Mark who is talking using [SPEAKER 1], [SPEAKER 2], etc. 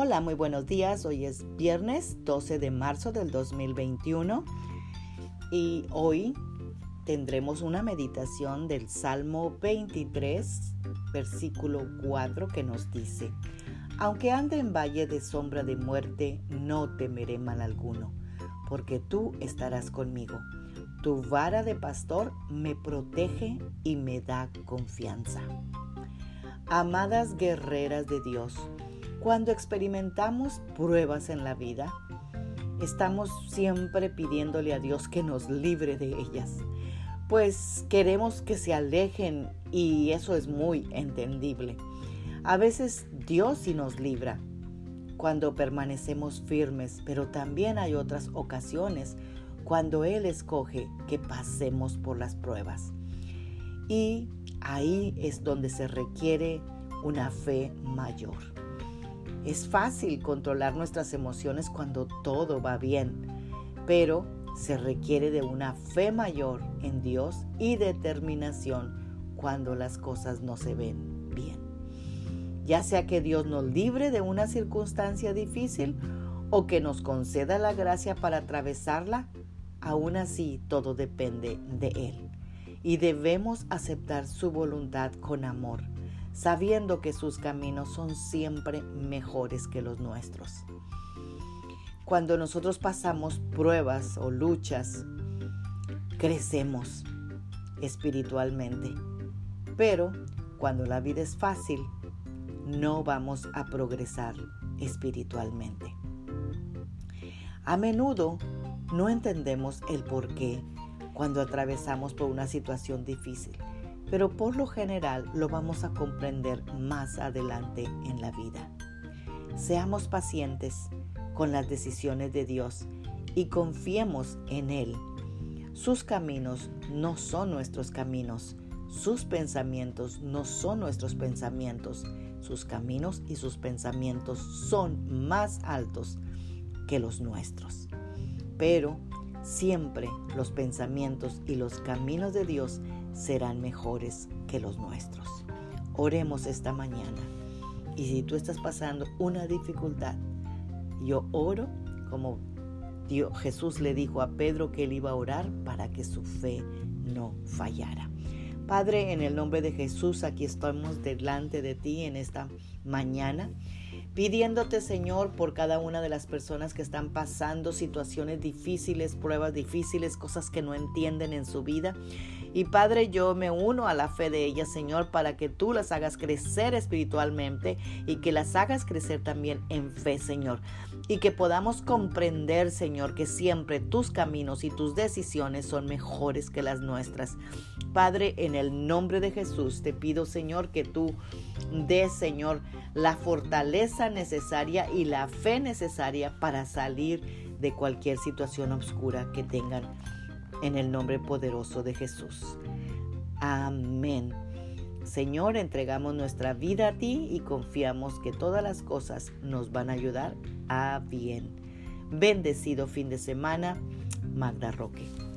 [SPEAKER 1] Hola, muy buenos días. Hoy es viernes 12 de marzo del 2021 y hoy tendremos una meditación del Salmo 23, versículo 4 que nos dice, Aunque ande en valle de sombra de muerte, no temeré mal alguno, porque tú estarás conmigo. Tu vara de pastor me protege y me da confianza. Amadas guerreras de Dios, cuando experimentamos pruebas en la vida, estamos siempre pidiéndole a Dios que nos libre de ellas, pues queremos que se alejen y eso es muy entendible. A veces Dios sí nos libra cuando permanecemos firmes, pero también hay otras ocasiones cuando Él escoge que pasemos por las pruebas. Y ahí es donde se requiere una fe mayor. Es fácil controlar nuestras emociones cuando todo va bien, pero se requiere de una fe mayor en Dios y determinación cuando las cosas no se ven bien. Ya sea que Dios nos libre de una circunstancia difícil o que nos conceda la gracia para atravesarla, aún así todo depende de Él. Y debemos aceptar su voluntad con amor sabiendo que sus caminos son siempre mejores que los nuestros. Cuando nosotros pasamos pruebas o luchas, crecemos espiritualmente. Pero cuando la vida es fácil, no vamos a progresar espiritualmente. A menudo no entendemos el por qué cuando atravesamos por una situación difícil pero por lo general lo vamos a comprender más adelante en la vida. Seamos pacientes con las decisiones de Dios y confiemos en Él. Sus caminos no son nuestros caminos, sus pensamientos no son nuestros pensamientos, sus caminos y sus pensamientos son más altos que los nuestros. Pero siempre los pensamientos y los caminos de Dios serán mejores que los nuestros. Oremos esta mañana. Y si tú estás pasando una dificultad, yo oro como Dios, Jesús le dijo a Pedro que él iba a orar para que su fe no fallara. Padre, en el nombre de Jesús, aquí estamos delante de ti en esta mañana pidiéndote Señor por cada una de las personas que están pasando situaciones difíciles, pruebas difíciles, cosas que no entienden en su vida. Y Padre, yo me uno a la fe de ellas, Señor, para que tú las hagas crecer espiritualmente y que las hagas crecer también en fe, Señor. Y que podamos comprender, Señor, que siempre tus caminos y tus decisiones son mejores que las nuestras. Padre, en el nombre de Jesús, te pido, Señor, que tú des, Señor, la fortaleza necesaria y la fe necesaria para salir de cualquier situación oscura que tengan en el nombre poderoso de Jesús. Amén. Señor, entregamos nuestra vida a ti y confiamos que todas las cosas nos van a ayudar a bien. Bendecido fin de semana, Magda Roque.